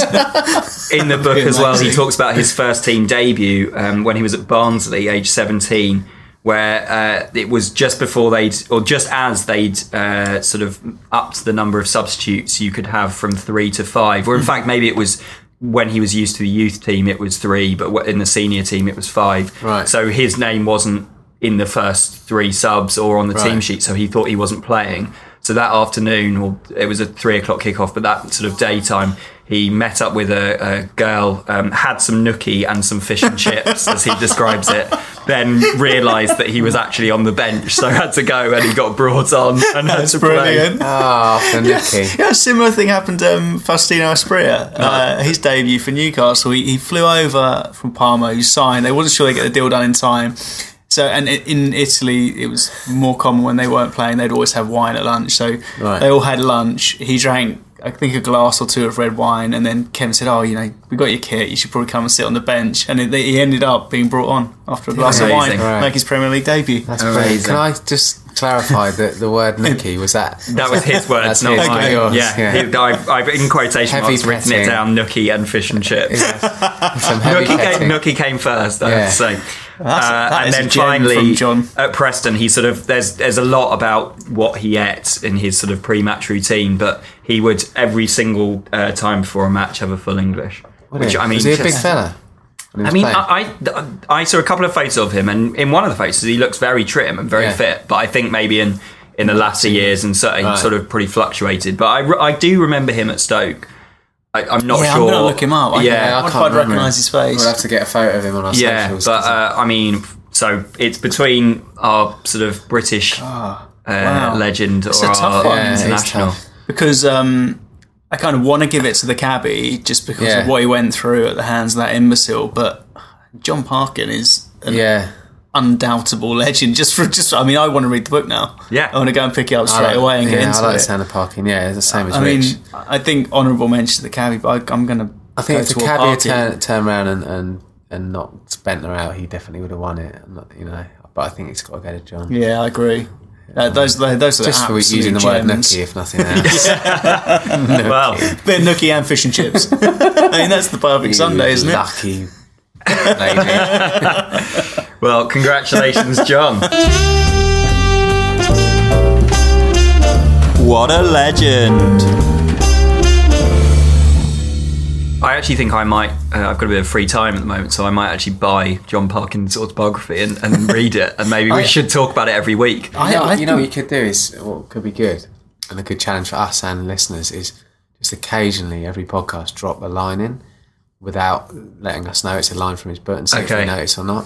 in the book as well, he talks about his first team debut um, when he was at Barnsley, age 17, where uh, it was just before they'd, or just as they'd uh, sort of upped the number of substitutes you could have from three to five. Or in fact, maybe it was when he was used to the youth team, it was three, but in the senior team, it was five. Right. So his name wasn't in the first three subs or on the team sheet, so he thought he wasn't playing. So that afternoon, or it was a three o'clock kickoff, but that sort of daytime, he met up with a, a girl, um, had some nookie and some fish and chips, as he describes it, then realised that he was actually on the bench, so had to go and he got brought on and had to play. Brilliant. Oh, for Nicky. Yeah, a similar thing happened to um, Faustino Asprilla. Uh, his debut for Newcastle, he, he flew over from Parma, he signed. They wasn't sure they'd get the deal done in time. So, and in Italy, it was more common when they weren't playing. They'd always have wine at lunch. So Right. they all had lunch. He drank, I think, a glass or two of red wine, and then Kevin said, "Oh, you know, we got your kit. You should probably come and sit on the bench." And it, he ended up being brought on after a glass Amazing. of wine, Right. make his Premier League debut. That's brilliant. Amazing. Can I just clarify that the word Nicky was that? That was his word, That's not his, mine. yours, Yeah, yeah. He- I've, I've in quotation Heavy marks written it down: Nookie and fish and chips. Some heavy Nookie came. Nookie came first, I Yeah. have to say. Uh, and then finally, John. at Preston, he sort of there's there's a lot about what he ate in his sort of pre-match routine, but he would every single uh, time before a match have a full English. Which I mean, was he a big just- fella? I mean. I, I I saw a couple of photos of him, and in one of the photos, he looks very trim and very Yeah. fit. But I think maybe in in the latter years and certainly Right. sort of pretty fluctuated. But I, I do remember him at Stoke. I, I'm not yeah, sure. I'm going to look him up. I, Yeah, I, I wonder can't I'd recognise his face. We'll have to get a photo of him on our yeah. socials. But 'cause uh, I mean, so it's between our sort of British uh, wow. legend or a tough our one. yeah, international. Tough. because um, I kind of want to give it to the cabbie just because Yeah. of what he went through at the hands of that imbecile. But Jon Parkin is an Yeah. undoubtable legend. Just for just, I mean, I want to read the book now. Yeah. I want to go and pick it up straight like- away and yeah, get into it. I like it. the sound of parking. Yeah, it's the same as I mean, Rich. I think honourable mention to the cabbie, but I, I'm going to. I think if the toward cabbie had turned turn around and, and, and knocked Bendtner out, he definitely would have won it. Not- You know, but I think it's got to go to John. Yeah, I agree. Uh, those, those are Just the for using the word gems. nookie, if nothing else. Well, Bit nookie and fish and chips. I mean, that's the perfect Sunday, isn't it? Lucky well, congratulations, John. What a legend. I actually think I might. Uh, I've got a bit of free time at the moment, so I might actually buy Jon Parkin's autobiography and, and read it. And maybe we I- should talk about it every week. I, you know, I you know what you could do is what could be good and a good challenge for us and listeners is just occasionally every podcast drop a line in without letting us know it's a line from his book and see if we notice or not.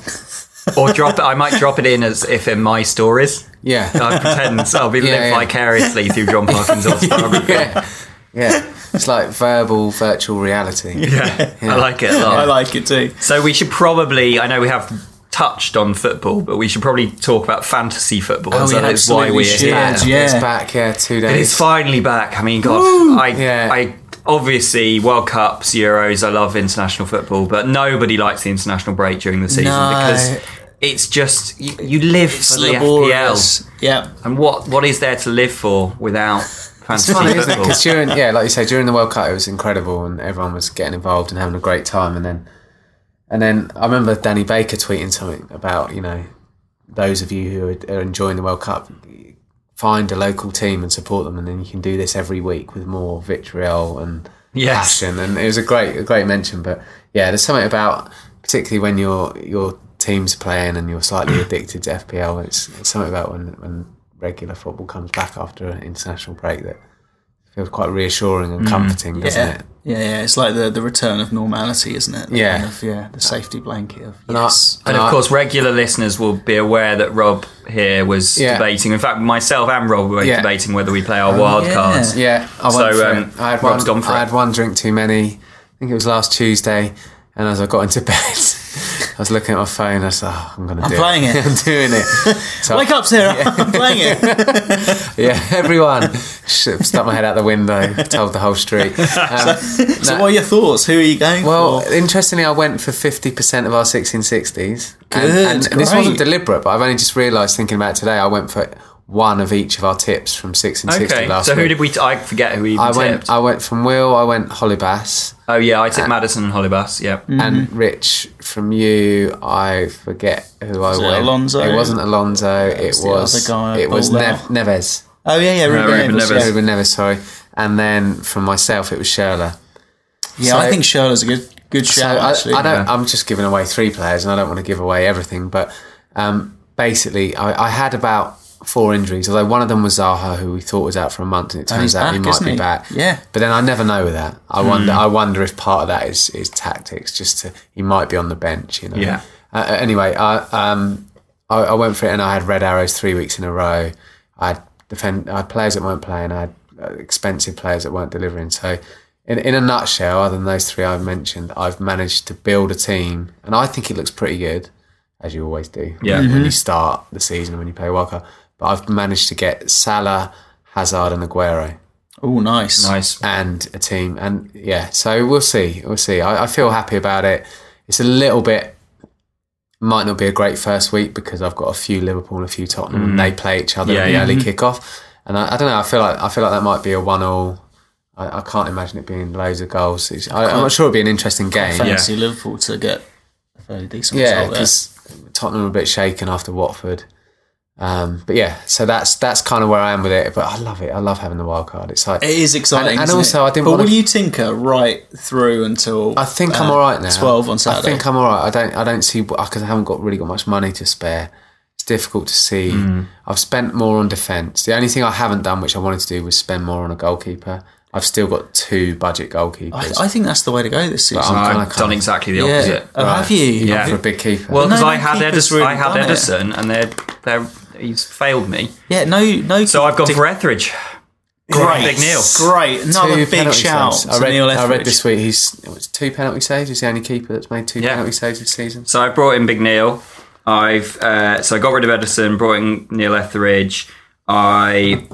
or drop it. I might drop it in as if in my stories. Yeah. I pretend I'll be Yeah, live yeah. vicariously through Jon Parkin's autobiography. yeah. Yeah. It's like verbal virtual reality. Yeah, I like it a lot. I like it too. So we should probably. I know we have touched on football, but we should probably talk about fantasy football. Oh, so yeah, that's why absolutely we're should. here. Yeah, yeah. It's back, yeah, two days. It's finally back. I mean, God, I, Yeah. I obviously World Cups, Euros. I love international football, but nobody likes the international break during the season No. because it's just you, you live It's for the laborious. FPL, Yeah. and what what is there to live for without It's fantasy funny, isn't it? Because during, yeah, like you say, during the World Cup, it was incredible, and everyone was getting involved and having a great time. And then, and then I remember Danny Baker tweeting something about you know those of you who are, are enjoying the World Cup, find a local team and support them, and then you can do this every week with more vitriol and Yes. passion. And it was a great, a great mention. But yeah, there's something about particularly when your your team's playing and you're slightly addicted to FPL. It's, it's something about when when regular football comes back after an international break that feels quite reassuring and comforting, doesn't Yeah. it? Yeah, yeah, it's like the, the return of normality, isn't it? The Yeah. kind of- yeah, the safety blanket of And I- yes. And of course, regular listeners will be aware that Rob here was Yeah. debating. In fact, myself and Rob were Yeah. debating whether we play our wild yeah. cards. Yeah, I So, went for um, it. I had Rob's one, gone for I it. had one drink too many. I think it was last Tuesday, and as I got into bed, I was looking at my phone. I said, oh, "I'm going to I'm do playing it. I'm doing it." So Wake up, Sarah! I'm playing it. Yeah, everyone stuck my head out the window, told the whole street. Um, So, no, what are your thoughts? Who are you going well, for? interestingly, I went for fifty percent of our 1660s. And, Good, and this wasn't deliberate, but I've only just realised thinking about it today. I went for one of each of our tips from six and sixty Okay, last so who week. did we? T- I forget who we even I tipped. went. I went from Will. I went Holebas. oh yeah, I tipped Maddison and Holebas. Yeah, and Rich from you, I forget who I it went. Alonso? It wasn't Alonso. It was the was. other guy it was pulled Nev- Neves. Oh yeah, yeah, Ruben Ruben Neves, Neves. Yeah, Ruben Neves. Sorry. And then from myself, it was Schürrle. Yeah, I So- think Schürrle's a good good So shout. I, actually, I don't. I'm just giving away three players, and I don't want to give away everything. But um, basically, I, I had about four injuries. Although one of them was Zaha, who we thought was out for a month, and it turns out he might be he? back. Yeah. But then I never know with that. I wonder. I wonder if part of that is is tactics, just to he might be on the bench. You know. Yeah. Uh, uh, anyway, I um I, I went for it and I had red arrows three weeks in a row. I had defend I had players that weren't playing. I had uh, expensive players that weren't delivering. So. In, in a nutshell, other than those three I've mentioned, I've managed to build a team, and I think it looks pretty good, as you always do. Yeah. when you start the season and when you play wildcard. But I've managed to get Salah, Hazard, and Aguero Oh, nice. Nice. and a team. And yeah, so we'll see. We'll see. I, I feel happy about it. It's a little bit, might not be a great first week because I've got a few Liverpool and a few Tottenham and they mm. play each other Yeah, at the yeah. early mm-hmm. kickoff. And I, I don't know. I feel like I feel like that might be a one all. I, I can't imagine it being loads of goals. It's, I, I'm not sure it'll be an interesting game. Fancy Liverpool to get a fairly decent Yeah, result there. because Tottenham were a bit shaken after Watford. Um, but yeah, so that's that's kind of where I am with it. But I love it. I love having the wild card. It's like It is exciting. And, and also, it? I didn't But will to. you tinker right through until? I think I'm uh, all right now. Twelve on Saturday. I think I'm all right. I don't. I don't see because I haven't got really got much money to spare. It's difficult to see. Mm. I've spent more on defence. The only thing I haven't done, which I wanted to do, was spend more on a goalkeeper. I've still got two budget goalkeepers. I, I think that's the way to go this season. I'm I've kinda- done kinda- exactly the yeah. opposite. Oh, have you? Yeah. for a big keeper. Well, because no, I no, had keeper's Ederson, I had done it. Ederson, and they're they're he's failed me. Yeah. No. No. So I've gone Dick- for Etheridge. great. Big Neil. Great. Another Two big penalty shout saves. to I read, Neil I read Etheridge. this week he's it was two penalty saves. He's the only keeper that's made two Yeah. penalty saves this season. So I brought in Big Neil. I've uh, so I got rid of Ederson, brought in Neil Etheridge. I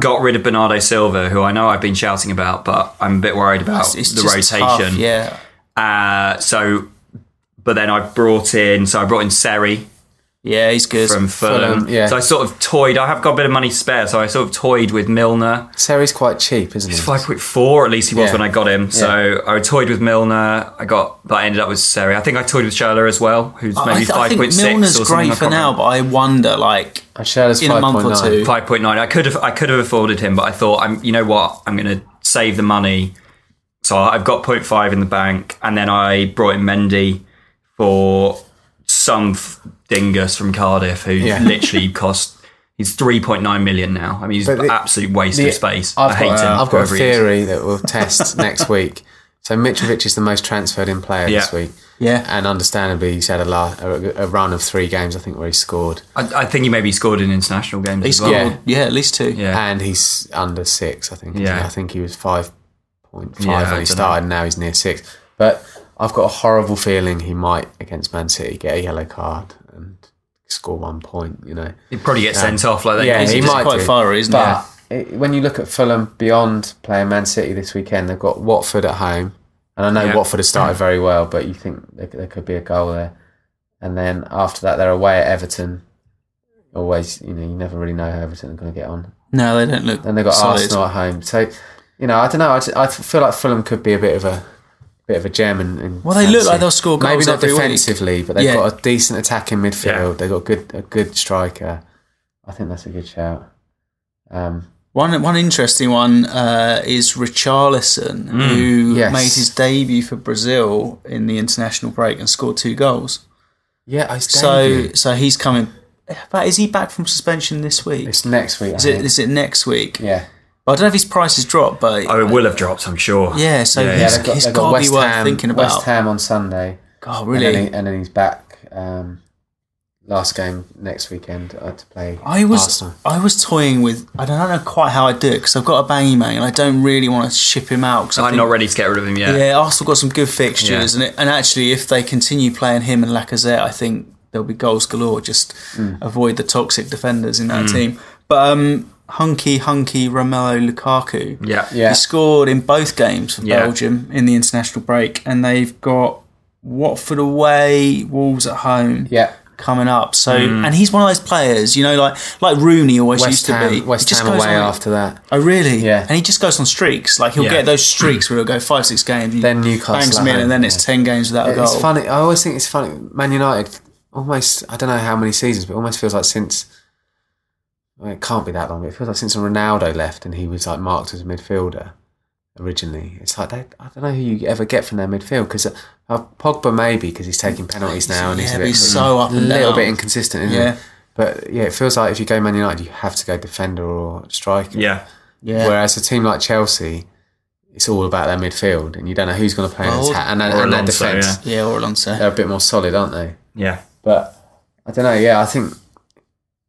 got rid of Bernardo Silva, who I know I've been shouting about, but I'm a bit worried about It's the just rotation. tough, Yeah. Uh, so, but then I brought in so I brought in Seri Yeah. He's good. from Fulham. Fulham, yeah. So I sort of toyed. I have got a bit of money to spare, so I sort of toyed with Milner. Seri's quite cheap, isn't he? Five point four, at least he was Yeah. when I got him. So I toyed with Milner. I got, but I ended up with Seri. I think I toyed with Schürrle as well, who's maybe I, maybe th- I five think point. Milner's or great for now, but I wonder, like, And Schürrle's in a month or 5.9. two. Five point nine. I could have. I could have afforded him, but I thought, I'm. You know what? I'm going to save the money. So I've got 0.5 in the bank, and then I brought in Mendy for some f- dingus from Cardiff who Yeah. literally cost. He's 3.9 million now. I mean, he's But an the- absolute waste the- of space. I've I hate got, him. I've got a whoever he is. theory that we'll test next week. So Mitrovic is the most transferred in player this week. Yeah. And understandably, he's had a, la- a, a run of three games, I think, where he scored. I, I think he maybe scored in international games he as scored, well. yeah. at least two. Yeah. And he's under six, I think. Yeah. I think he was 5.5 Yeah, when he dunno. started, and now he's near six. But I've got a horrible feeling he might, against Man City, get a yellow card and score one point, you know. He'd probably get sent um, off like that. Yeah, he might quite do. fiery, isn't but it, when you look at Fulham beyond playing Man City this weekend, they've got Watford at home, and I know Yeah. Watford has started very well, but you think there, there could be a goal there, and then after that they're away at Everton. Always, you know, you never really know how Everton are going to get on. No, they don't look. And they've got solid. Arsenal at home, so you know, I don't know. I, just- I feel like Fulham could be a bit of a bit of a gem. and, in Well, they look like they'll score goals. Maybe not every week. defensively, but they've Yeah. got a decent attacking midfield. Yeah. They've got good a good striker. I think that's a good shout. Um, One one interesting one uh, is Richarlison, Mm. who Yes. made his debut for Brazil in the international break and scored two goals. yeah, his So debut. so he's coming. But is he back from suspension this week? It's next week. I Is it think. is it next week? Yeah. I don't know if his price has dropped, but Oh, it will have dropped, I'm sure. yeah. So Yeah, he's, yeah, they've got, he's they've got to be West worth Ham, thinking about. West. Ham on Sunday. God, And really? then, he, and then he's back um, last game next weekend uh, to play I was Arsenal. I was toying with I don't know quite how I do it because I've got Aubameyang and I don't really want to ship him out because I'm not ready to get rid of him yet. Yeah, Arsenal got some good fixtures, Yeah. and it, and actually, if they continue playing him and Lacazette, I think there'll be goals galore. Just avoid the toxic defenders in that team. But um, hunky hunky Romelu Lukaku, Yeah. Yeah. he scored in both games for Yeah. Belgium in the international break, and they've got Watford away, Wolves at home. Yeah. Coming up, so mm. and he's one of those players, you know, like like Rooney always West used to Ham, be. West He just Ham goes away on- after that. Oh, really? Yeah. And he just goes on streaks. Like he'll Yeah. get those streaks where he'll go five, six games. Then Newcastle bangs them in, and then it's yeah. ten games without a goal. It's funny. I always think it's funny. Man United almost. I don't know how many seasons, but almost feels like since. Well, it can't be that long. It feels like since Ronaldo left and he was like marked as a midfielder originally. It's like they, I don't know who you ever get from their midfield because uh, Pogba maybe because he's taking penalties now and he's a bit he's so up a and little down. bit inconsistent. Isn't Yeah. he? But yeah, it feels like if you go Man United, you have to go defender or striker. Yeah. Yeah. Whereas a team like Chelsea, it's all about their midfield, and you don't know who's going to play in Well, attack and, or and their Alonso, defence. yeah, or Alonso. They're a bit more solid, aren't they? Yeah. But I don't know. Yeah, I think.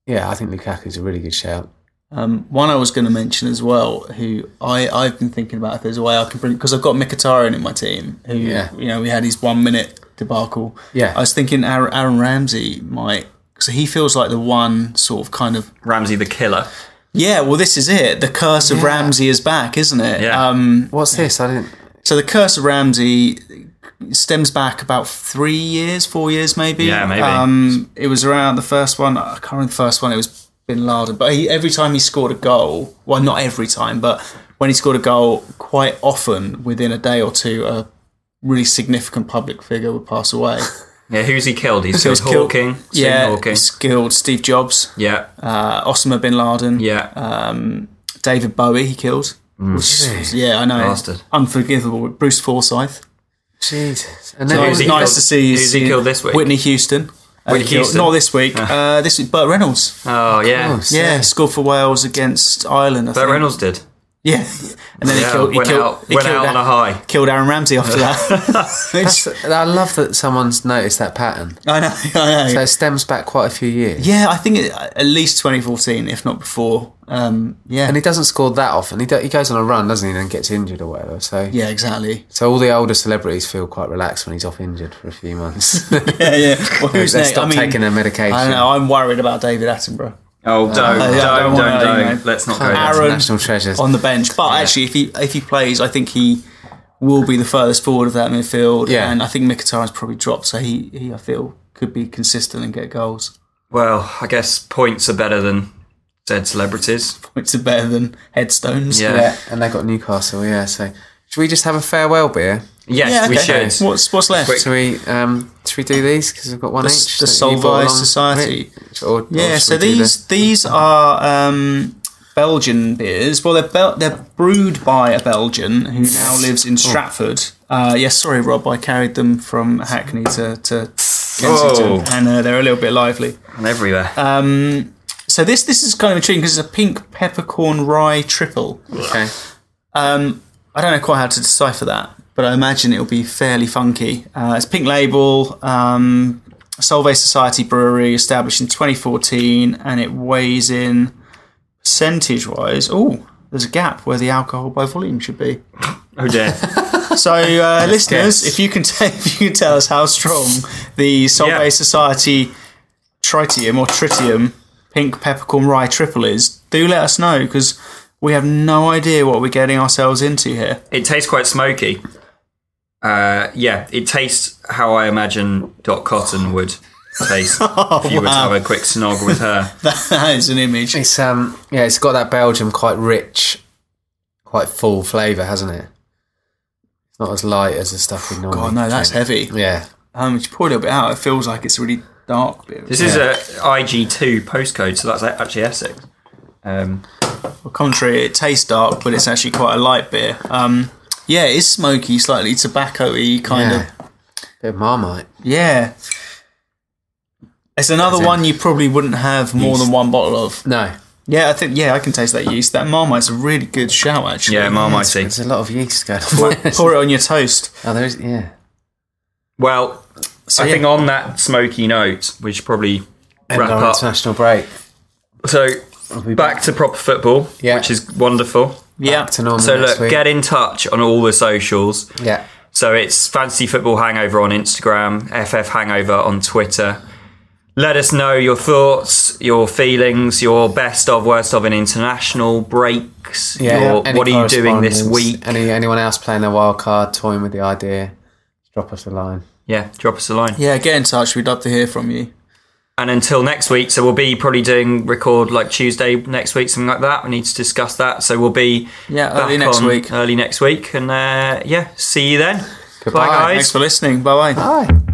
Yeah, I think Lukaku's a really good shout. Um, one I was going to mention as well, who I, I've been thinking about if there's a way I can bring because I've got Mkhitaryan in my team. Who Yeah. you know we had his one minute debacle. Yeah. I was thinking Aaron, Aaron Ramsey might. So he feels like the one sort of kind of Ramsey the killer. yeah. Well, this is it. The curse of Yeah. Ramsey is back, isn't it? Yeah. Um, What's this? I didn't. so the curse of Ramsey stems back about three years, four years maybe. Yeah, maybe. Um, it was around the first one. I can't remember the first one. It was Bin Laden, but he, every time he scored a goal, well, not every time, but when he scored a goal, quite often within a day or two, a really significant public figure would pass away. Yeah, who's he killed? He's So killed killed- Hawking. Stephen yeah, Hawking. he's killed Steve Jobs, Yeah, uh, Osama bin Laden, yeah. um, David Bowie. He killed. Which yeah, I know. Bastard. Unforgivable. Bruce Forsyth. Jesus. And So then it was he nice killed- to see. who's he see killed this week? Whitney Houston. Uh, Whitney killed- Houston. Not this week. Uh, this week, Burt Reynolds. oh, yeah. Yeah, scored for Wales against Ireland. I Burt think. Reynolds did. Yeah, and then he killed. He went killed, out, he went killed out on a high. Killed Aaron Ramsey after that. Which- I love that someone's noticed that pattern. I know. I know. So it stems back quite a few years. yeah, I think it, at least 2014, if not before. Um, yeah, And he doesn't score that often. He, do, he goes on a run, doesn't he, and gets injured or whatever. So yeah, exactly. so all the older celebrities feel quite relaxed when he's off injured for a few months. Yeah, yeah. Well, who's they next? stop I mean, taking their medication. I don't know. I'm worried about David Attenborough Oh, uh, don't, I don't, don't don't, wanna, don't. you know, Let's not go Aaron- there. National treasures. on the bench. But actually, if he if he plays, I think he will be the furthest forward of that midfield. Yeah. and I think Mkhitaryan's probably dropped, so he, he I feel could be consistent and get goals. Well, I guess points are better than said celebrities. Points are better than headstones. Yeah. yeah, and they got Newcastle. Yeah, so should we just have a farewell beer? Yes, Yeah, we okay. should. What's what's left? Quick. Should we um should we do these because we've got one The- each? the that you brought Solvay? Society. Or- or Yeah, should so we do these these are um, Belgian beers. Well, they're Bel- they're brewed by a Belgian who now lives in Stratford. Uh, yes, sorry, Rob, I carried them from Hackney to to Kensington, Oh. and uh, they're a little bit lively. And everywhere. Um, so this this is kind of intriguing because it's a pink peppercorn rye triple. Okay. Um, I don't know quite how to decipher that, but I imagine it'll be fairly funky. Uh, it's pink label, um, Solvay Society Brewery, established in 2014, and it weighs in percentage wise. Oh, there's a gap where the alcohol by volume should be. oh dear. So, uh, listeners, if you can t- if you can tell us how strong the Solvay Yeah. Society Tritium or Tritium Pink Peppercorn Rye Triple is, do let us know because we have no idea what we're getting ourselves into here. it tastes quite smoky. Uh, yeah, it tastes how I imagine Dot Cotton would taste if you were to have a quick snog with her. that is an image. It's um yeah, it's got that Belgium quite rich, quite full flavour, hasn't it? It's not as light as the stuff we normally. God, no, that's drink. heavy. Yeah, Um, if you pour a little bit out, it feels like it's a really dark beer. This is a IG2 postcode, so that's actually Essex. Um, Well, contrary, it tastes dark, but it's actually quite a light beer. Um, yeah, it is smoky, slightly tobacco-y kind yeah. of. Bit of Marmite. Yeah. It's another As in- one you probably wouldn't have more than one bottle of. No, Yeah, I think yeah, I can taste that yeast. That Marmite's a really good shout actually. yeah, Marmite. there's a lot of yeast going Pour, on. pour it on your toast. oh, there's yeah. Well, I yeah. think on that smoky note, we should probably End wrap our up. international break. So be back to proper football, Yeah. which is wonderful. Yeah. Back to normal So next look, week. get in touch on all the socials. yeah. So it's Fantasy Football Hangover on Instagram, FF Hangover on Twitter. Let us know your thoughts, your feelings, your best of, worst of in international breaks. Yeah, your- what are you doing this week? Any anyone else playing their wild card, toying with the idea? Drop us a line. Yeah, drop us a line. Yeah, get in touch. We'd love to hear from you. And until next week, so we'll be probably doing record like Tuesday next week, something like that. We need to discuss that. So we'll be Yeah, back early next on week. Early next week, and uh, yeah, see you then. Goodbye. Bye, guys. Thanks for listening. Bye bye. Bye.